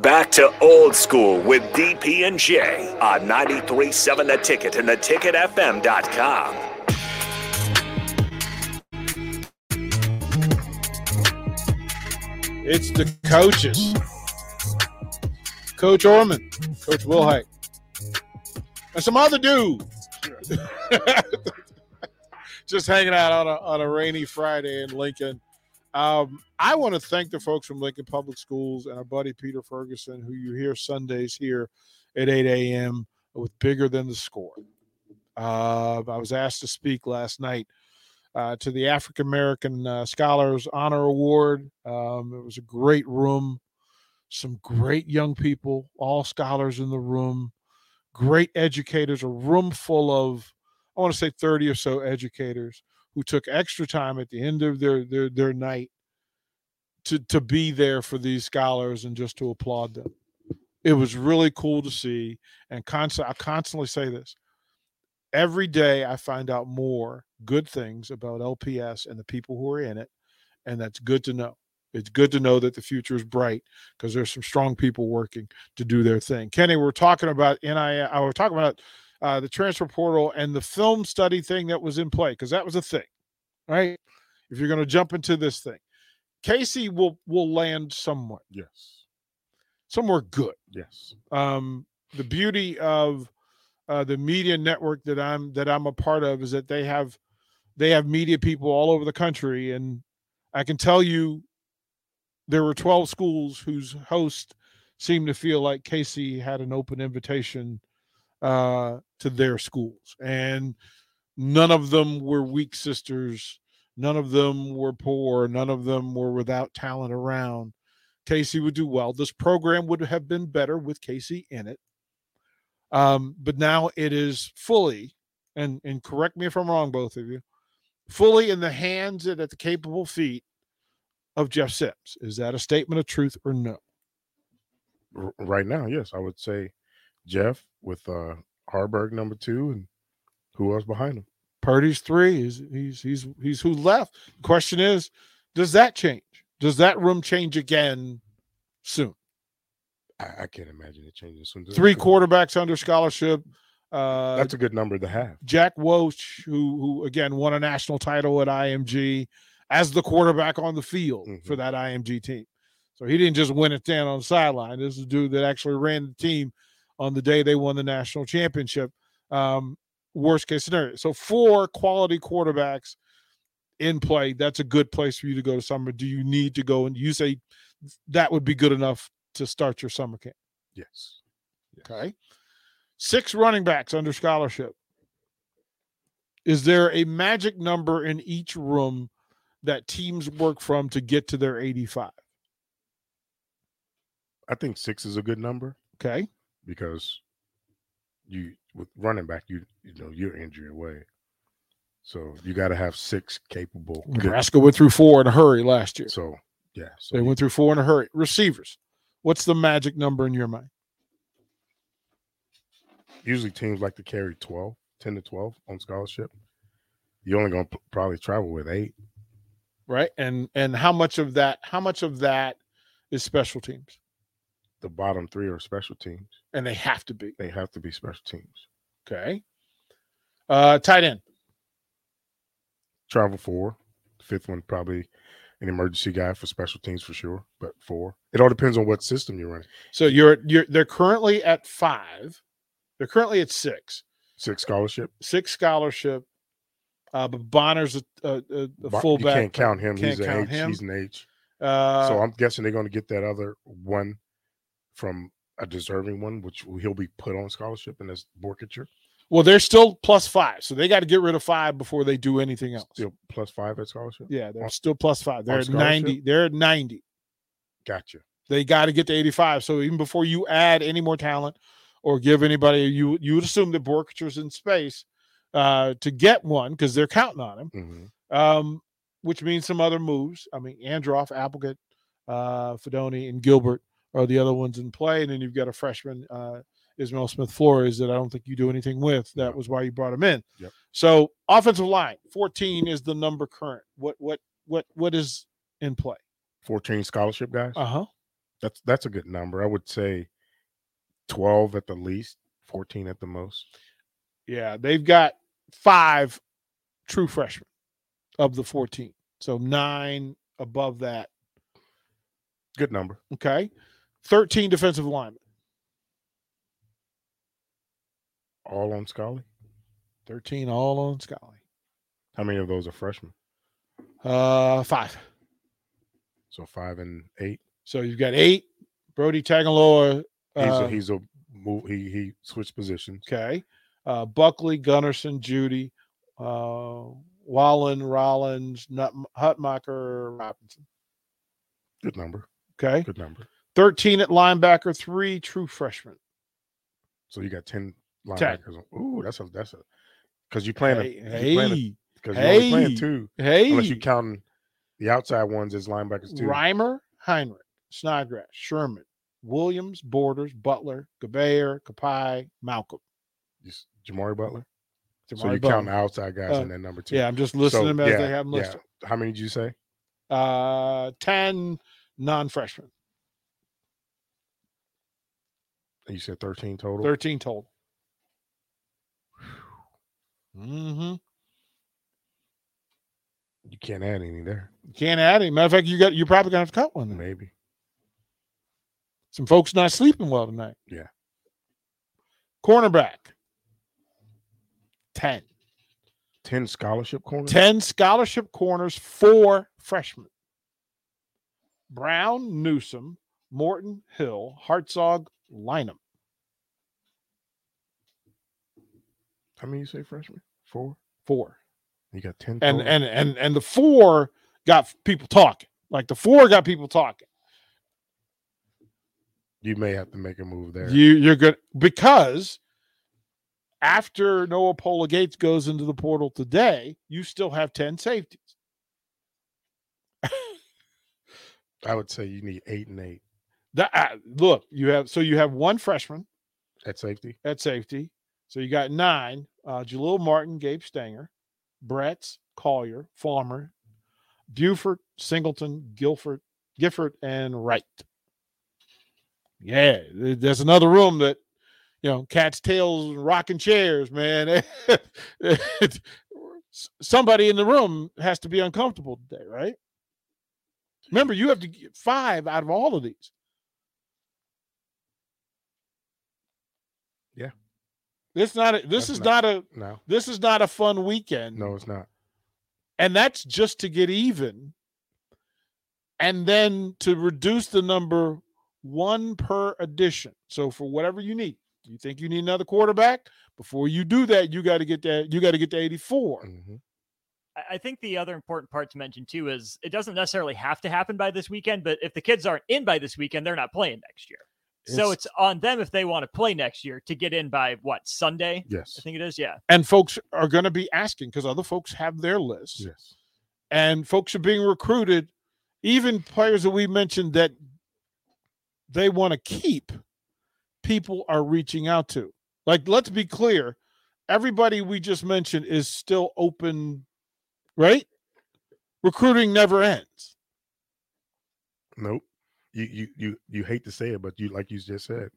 Back to old school with DP and J on 93.7 The Ticket and theticketfm.com. It's the coaches. Coach Orman, Coach Wilhite, and some other dude. Just hanging out on a, on a rainy Friday in Lincoln. Um, I want to thank the folks from Lincoln Public Schools and our buddy Peter Ferguson, who you hear Sundays here at 8 a.m. with Bigger Than the Score. Uh, I was asked to speak last night uh, to the African American uh, Scholars Honor Award. Um, it was a great room, some great young people, all scholars in the room, great educators, a room full of, I want to say 30 or so educators who took extra time at the end of their their, their night to, to be there for these scholars and just to applaud them. It was really cool to see. And constant, I constantly say this every day I find out more good things about LPS and the people who are in it. And that's good to know. It's good to know that the future is bright because there's some strong people working to do their thing. Kenny, we're talking about NIL. I, we're talking about uh, the transfer portal and the film study thing that was in play because that was a thing, right? If you're going to jump into this thing, Casey will will land somewhere. Yes. Somewhere good. Yes. Um, the beauty of uh, the media network that I'm that I'm a part of is that they have they have media people all over the country, and I can tell you there were 12 schools whose host seemed to feel like Casey had an open invitation uh, to their schools, and none of them were weak sisters. None of them were poor. None of them were without talent around. Casey would do well. This program would have been better with Casey in it. Um, but now it is fully, and and correct me if I'm wrong, both of you, fully in the hands and at the capable feet of Jeff Sims. Is that a statement of truth or no? Right now, yes, I would say Jeff with uh Haarberg number two, and who else behind him? Purdy's three. He's he's he's he's who left. The question is, does that change? Does that room change again soon? I, I can't imagine it changing soon. Three quarterbacks under scholarship. Uh, That's a good number to have. Jack Wosch, who who again won a national title at IMG as the quarterback on the field Mhm. for that IMG team. So he didn't just win it down on the sideline. This is a dude that actually ran the team on the day they won the national championship. Um, worst case scenario. So four quality quarterbacks in play. That's a good place for you to go to summer. Do you need to go and you say that would be good enough to start your summer camp? Yes. yes. Okay. Six running backs under scholarship. Is there a magic number in each room that teams work from to get to their 85? I think six is a good number Okay. because you with running back, you you know you're injury away, so you got to have six capable. Nebraska went through four in a hurry last year. So yeah, so They went through four in a hurry. Receivers. What's the magic number in your mind? usually teams like to carry 12, 10 to twelve on scholarship. You're only going to probably travel with eight. Right. And and how much of that, how much of that is special teams? The bottom three are special teams. And they have to be. They have to be special teams. Okay. Uh tight end. Travel four. Fifth one probably an emergency guy for special teams for sure, but four. It all depends on what system you're running. So you're you're they're currently at five. They're currently at six. Six scholarship. Six scholarship. Uh, but Bonner's a, a, a, fullback. You can't count him. Can't he's an H. him. He's an H. Uh, so I'm guessing they're going to get that other one from a deserving one, which he'll be put on scholarship, and that's Boerkircher. Well, they're still plus five, so they got to get rid of five before they do anything else. Still plus five at scholarship. Yeah, they're on- still plus five. They're at ninety. They're at ninety. Gotcha. They got to get to eighty-five. So even before you add any more talent or give anybody, you you would assume that Boerkircher's in space uh, to get one because they're counting on him. hmm um, which means some other moves. I mean, Androff, Applegate, uh, Fidone, and Gilbert are the other ones in play. And then you've got a freshman, uh, Ismael Smith Flores, that I don't think you do anything with. That was why you brought him in. Yep. So offensive line, 14 is the number current. What what what what is in play? 14 scholarship guys. Uh huh. That's that's a good number. I would say twelve at the least, fourteen at the most. Yeah, they've got five true freshmen of the 14. So nine above that. Good number. Okay. 13 defensive linemen. All on Scully. 13 all on Scully. How many of those are freshmen? Uh, five. So five and eight. So you've got eight. Brodie Tagaloa. He's Uh, a, he's a move. He he switched positions. okay. Uh, Buckley, Gunnerson, Jeudy, uh, Wallin, Rollins, Nut, Hutmacher, Robinson. Good number. Okay. Good number. 13 at linebacker, three true freshmen. So you got Ten. Linebackers. Ooh, that's a that's a because you playing Hey, a you playing a- hey, because you're playing hey, two hey. unless you counting the outside ones as linebackers too. Reimer, Henrich, Snodgrass, Sherman, Williams, Borders, Butler, Gabayer, Kapai, Malcolm. Just Jimari Butler. so you Butler. count the outside guys Uh, in that number two. Yeah, I'm just listing So, them as yeah, they have them yeah. How many did you say? Uh, 10 non freshmen, You said thirteen total. 13 total. Mm-hmm. You can't add any there. You can't add any. Matter of fact, you got you're probably gonna have to cut one. then. Maybe. Some folks not sleeping well tonight. Yeah. Cornerback. 10. Ten scholarship corners. 10 scholarship corners, four freshmen. Brown, Newsom, Morton, Hill, Hartzog, Lynham. How many you say freshman? Four. Four. You got ten. And total? and and and the four got people talking. Like the four got people talking. you may have to make a move there. You you're good because after Noa Pola Gates goes into the portal today, you still have 10 safeties. I would say you need eight and eight That uh, look, you have so you have one freshman at safety. at safety. So you got nine: uh, Jalil Martin, Gabe Stenger, Bretts, Collier, Farmer, Buford, Singleton, Guilford, Gifford, and Wright. Yeah, there's another room that you know, cats, tails, and rocking chairs, man. Somebody in the room has to be uncomfortable today, right? Remember, you have to get five out of all of these. Yeah. This not a, this That's is not- not a No, this is not a fun weekend. no, it's not. And that's just to get even. And then to reduce the number one per edition. So for whatever you need, you think you need another quarterback? Before you do that, you got to get that, you got to get to 84. Mhm. I- I think the other important part to mention too is it doesn't necessarily have to happen by this weekend, but if the kids aren't in by this weekend, they're not playing next year. So It's- it's on them if they want to play next year to get in by what Sunday? Yes. I think it is. Yeah. And folks are going to be asking because other folks have their lists. Yes. and folks are being recruited, even players that we mentioned that they want to keep, people are reaching out to. Like, let's be clear, everybody we just mentioned is still open, right? Recruiting never ends. Nope. You you you you hate to say it, but you like you just said,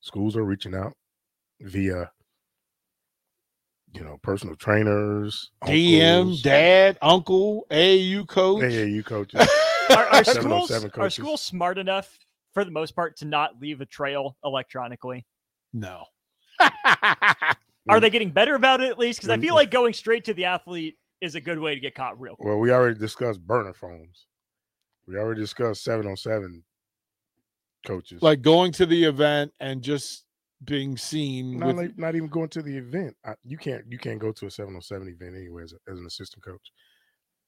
schools are reaching out via you know personal trainers, DM, dad, uncle, AAU coach. AAU coaches. Are, are 707 schools are schools smart enough for the most part to not leave a trail electronically? no. Are they getting better about it at least? Because I feel like going straight to the athlete is a good way to get caught real quick. Well, we already discussed burner phones. We already discussed seven on seven coaches. like going to the event and just being seen not, with like, not even going to the event. I, you can't you can't go to a seven on seven event anyway as, a, as an assistant coach,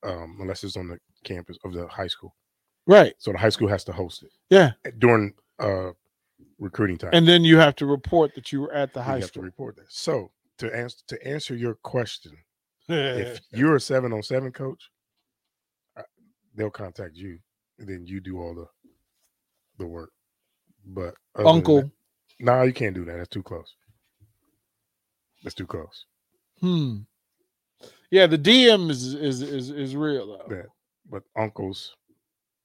um, unless it's on the campus of the high school. right. So the high school has to host it Yeah. during uh, recruiting time. And then you have to report that you were at the high school. you high have to school. report that. So to answer to answer your question, Eh. if you're a seven on seven coach, they'll contact you, and then you do all the the work. But Uncle. no, you can't do that. That's too close. That's too close. Hmm. Yeah, the DM is is is, is real though. Yeah. But uncles,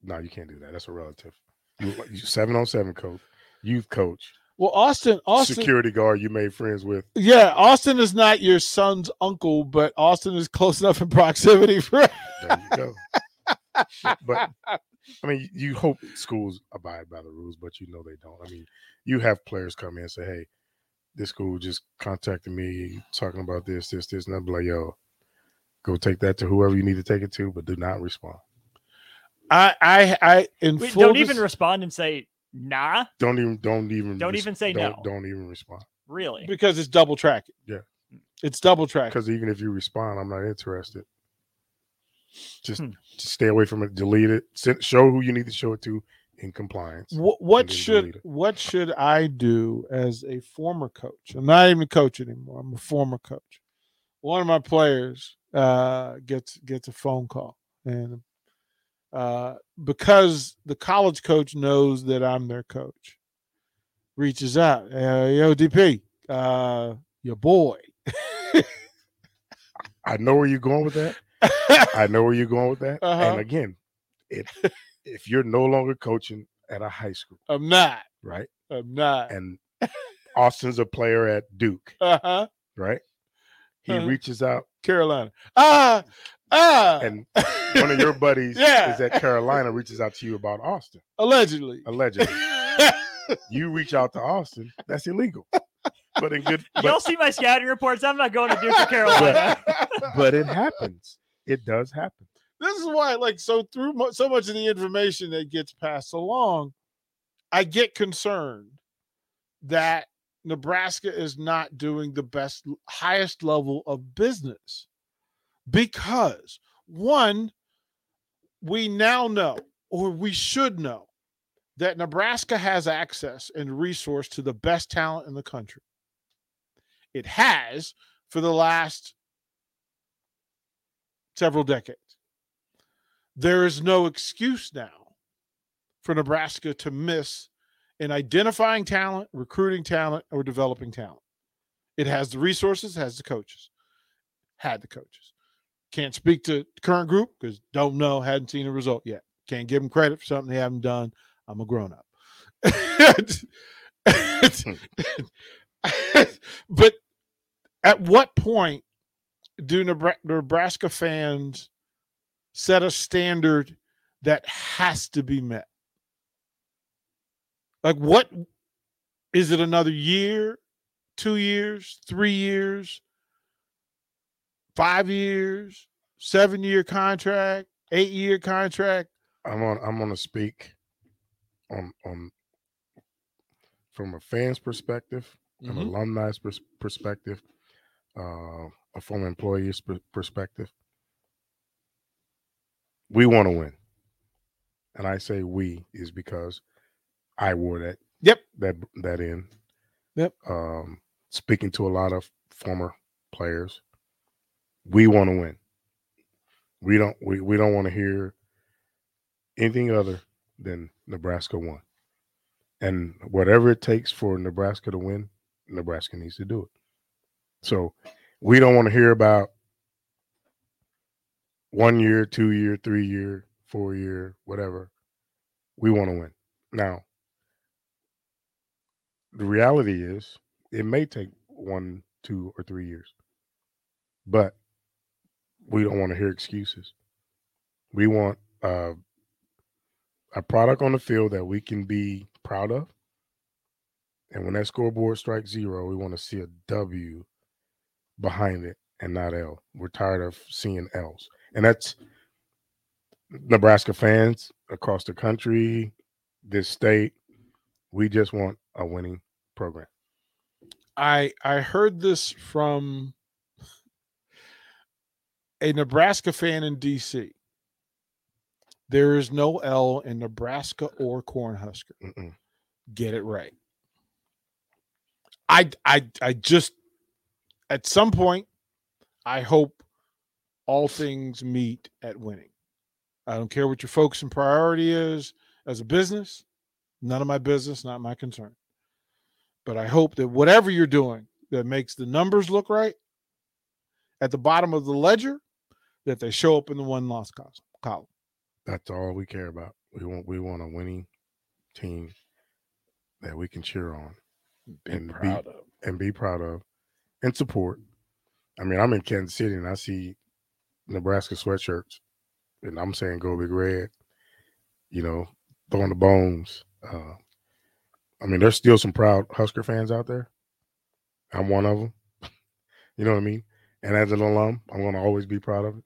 no, you can't do that. That's a relative. You, you seven on seven coach, youth coach, Well, Austin, Austin, security guard you made friends with. yeah, Austin is not your son's uncle, but Austin is close enough in proximity for. There you go. but I mean, you hope schools abide by the rules, but you know they don't. I mean, you have players come in and say, "Hey, this school just contacted me talking about this, this, this," and I'm like, "Yo, go take that to whoever you need to take it to, but do not respond. I, I, I, in Wait, full don't even respond and say nah. Don't even, don't even, Don't res- even say don't, no. Don't even respond Really? because it's double tracking. Yeah. it's double tracking. because even if you respond, I'm not interested. Just, Hmm. just stay away from it. Delete it. Send, show who you need to show it to in compliance. What, what should what should I do as a former coach? I'm not even a coach anymore. I'm a former coach. One of my players uh, gets gets a phone call, and uh, because the college coach knows that I'm their coach, reaches out. Uh, Yo, DP, uh, your boy. I know where you're going with that. I know where you're going with that. Uh-huh. And again, it, if you're no longer coaching at a high school, I'm not. right? I'm not. And Austin's a player at Duke, Uh-huh. right? He Uh-huh. reaches out, Carolina. Ah, ah. and one of your buddies Yeah. is at Carolina reaches out to you about Austin, allegedly. allegedly. you reach out to Austin, that's illegal. But in good, Y'all see my scouting reports? I'm not going to Duke or Carolina. but it happens. It does happen. this is why like so through mo- so much of the information that gets passed along i get concerned that nebraska is not doing the best highest level of business because one we now know or we should know that nebraska has access and resource to the best talent in the country it has for the last several decades there is no excuse now for Nebraska to miss in identifying talent, recruiting talent, or developing talent. It has the resources, has the coaches, had the coaches. Can't speak to current group because don't know, hadn't seen a result yet. Can't give them credit for something they haven't done. I'm a grown up. Hmm. but at what point do Nebraska fans set a standard that has to be met. Like, what is it another year, two years, three years, five years, seven year contract, eight year contract? I'm on. I'm going to speak on on from a fan's perspective, an Mhm. alumni's pers- perspective, uh, a former employee's per- perspective. We want to win, and I say we is because I wore that. Yep. That that in. Yep. Um, speaking to a lot of former players, we want to win. We don't. We, we don't want to hear anything other than Nebraska won. And whatever it takes for Nebraska to win, Nebraska needs to do it. So we don't want to hear about one year, two year, three year, four year, whatever. We want to win. Now, the reality is it may take one, two, or three years, but we don't want to hear excuses. We want uh, a product on the field that we can be proud of. And when that scoreboard strikes zero, we want to see a W behind it and not L. We're tired of seeing L's. And that's Nebraska fans across the country, this state. We just want a winning program. I I heard this from a Nebraska fan in DC. There is no L in Nebraska or Cornhusker. Mm-mm. Get it right. I I I just at some point I hope all things meet at winning. I don't care what your focus and priority is as a business. None of my business, not my concern. But I hope that whatever you're doing that makes the numbers look right at the bottom of the ledger, that they show up in the one loss cos- column. That's all we care about. We want we want a winning team that we can cheer on Be and be- proud of. and be proud of and support. I mean, I'm in Kansas City and I see Nebraska sweatshirts, and I'm saying go big red. You know, throwing the bones. Uh, I mean, there's still some proud Husker fans out there. I'm one of them. you know what I mean? And as an alum, I'm going to always be proud of it,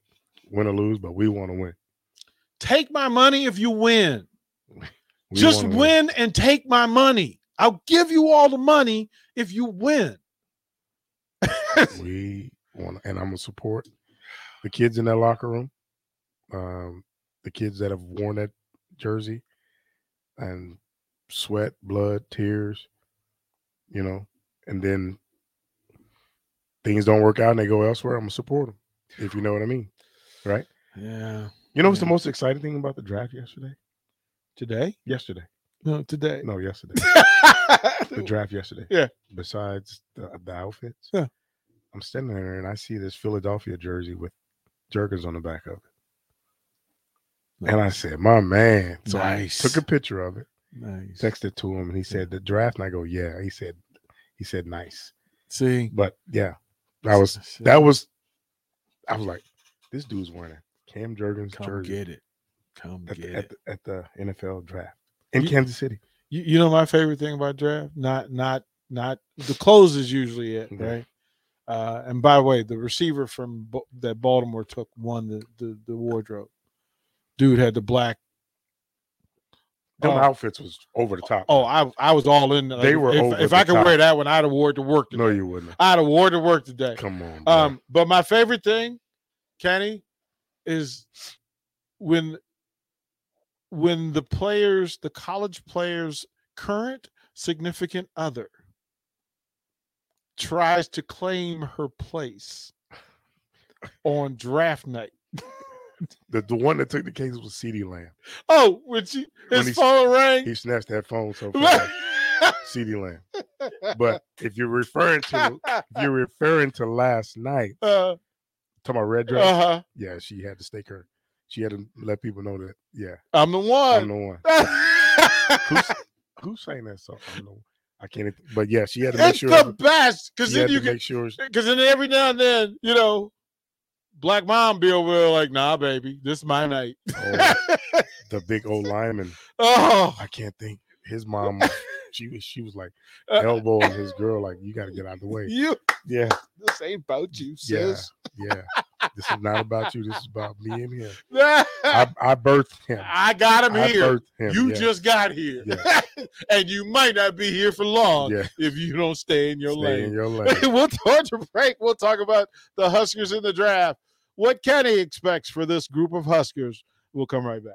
win or lose, but we want to win. Take my money if you win. Just wanna win and take my money. I'll give you all the money if you win. we want, and I'm gonna support the kids in that locker room, um, the kids that have worn that jersey, and sweat, blood, tears, you know, and then things don't work out and they go elsewhere. I'm gonna support them, if you know what I mean, right? Yeah. You know what's the most exciting thing about the draft yesterday? Today? Yesterday, No, today. no, yesterday, the draft yesterday. Yeah. Besides the, the outfits, Yeah. I'm standing there and I see this Philadelphia jersey with Jurgens on the back of it. And I said, "My man." So Nice. I took a picture of it, nice. texted to him, and he said, "The draft." And I go, "Yeah." He said, "He said nice." See, But yeah, that was See? that was. I was like, "This dude's wearing a Cam Jurgens jersey. come jersey get it. Come at, get the, at, it. the, at the NFL draft in You- Kansas City." You, you know my favorite thing about draft? Not not not the clothes is usually it, Yeah. right? Uh, and by the way, the receiver from that Baltimore took won the, the the wardrobe. Dude had the black. Them outfits was over the top. Oh, I I was all in. like, They were If, if the I could top. wear that one, I'd it to work. Today. no, you wouldn't. I'd it to work today. Come on. Um, but my favorite thing, Kenny, is when when the players, the college players' current significant other tries to claim her place on draft night. the the one that took the case was CeeDee Lamb. Oh, when she When his he- phone rang. He snatched that phone so fast. CeeDee Lamb. But if you're referring to if you're referring to last night, uh, talking about red dress, uh-huh. yeah, she had to stake her. She had to let people know that. Yeah, I'm the one. I'm the one. Who's, saying that song? I don't know. I can't. But yeah, she had to make it's sure. the best because then you can make sure. because then every now and then, you know, black mom be over there like, nah, baby, this is my night. Oh, the big old lineman. oh, I can't think. His mom. She was. She was like uh, elbowing his girl. Like you got to get out of the way. you Yeah, this ain't about you, yeah, sis. yeah. This is not about you. This is about me and him. I, I, birthed him. I got him I here. him. You yeah. just got here. Yeah. and you might not be here for long yeah. if you don't stay in your Stay lane. in your lane. we'll talk to break. We'll talk about the Huskers in the draft. What Kenny expects for this group of Huskers. We'll come right back.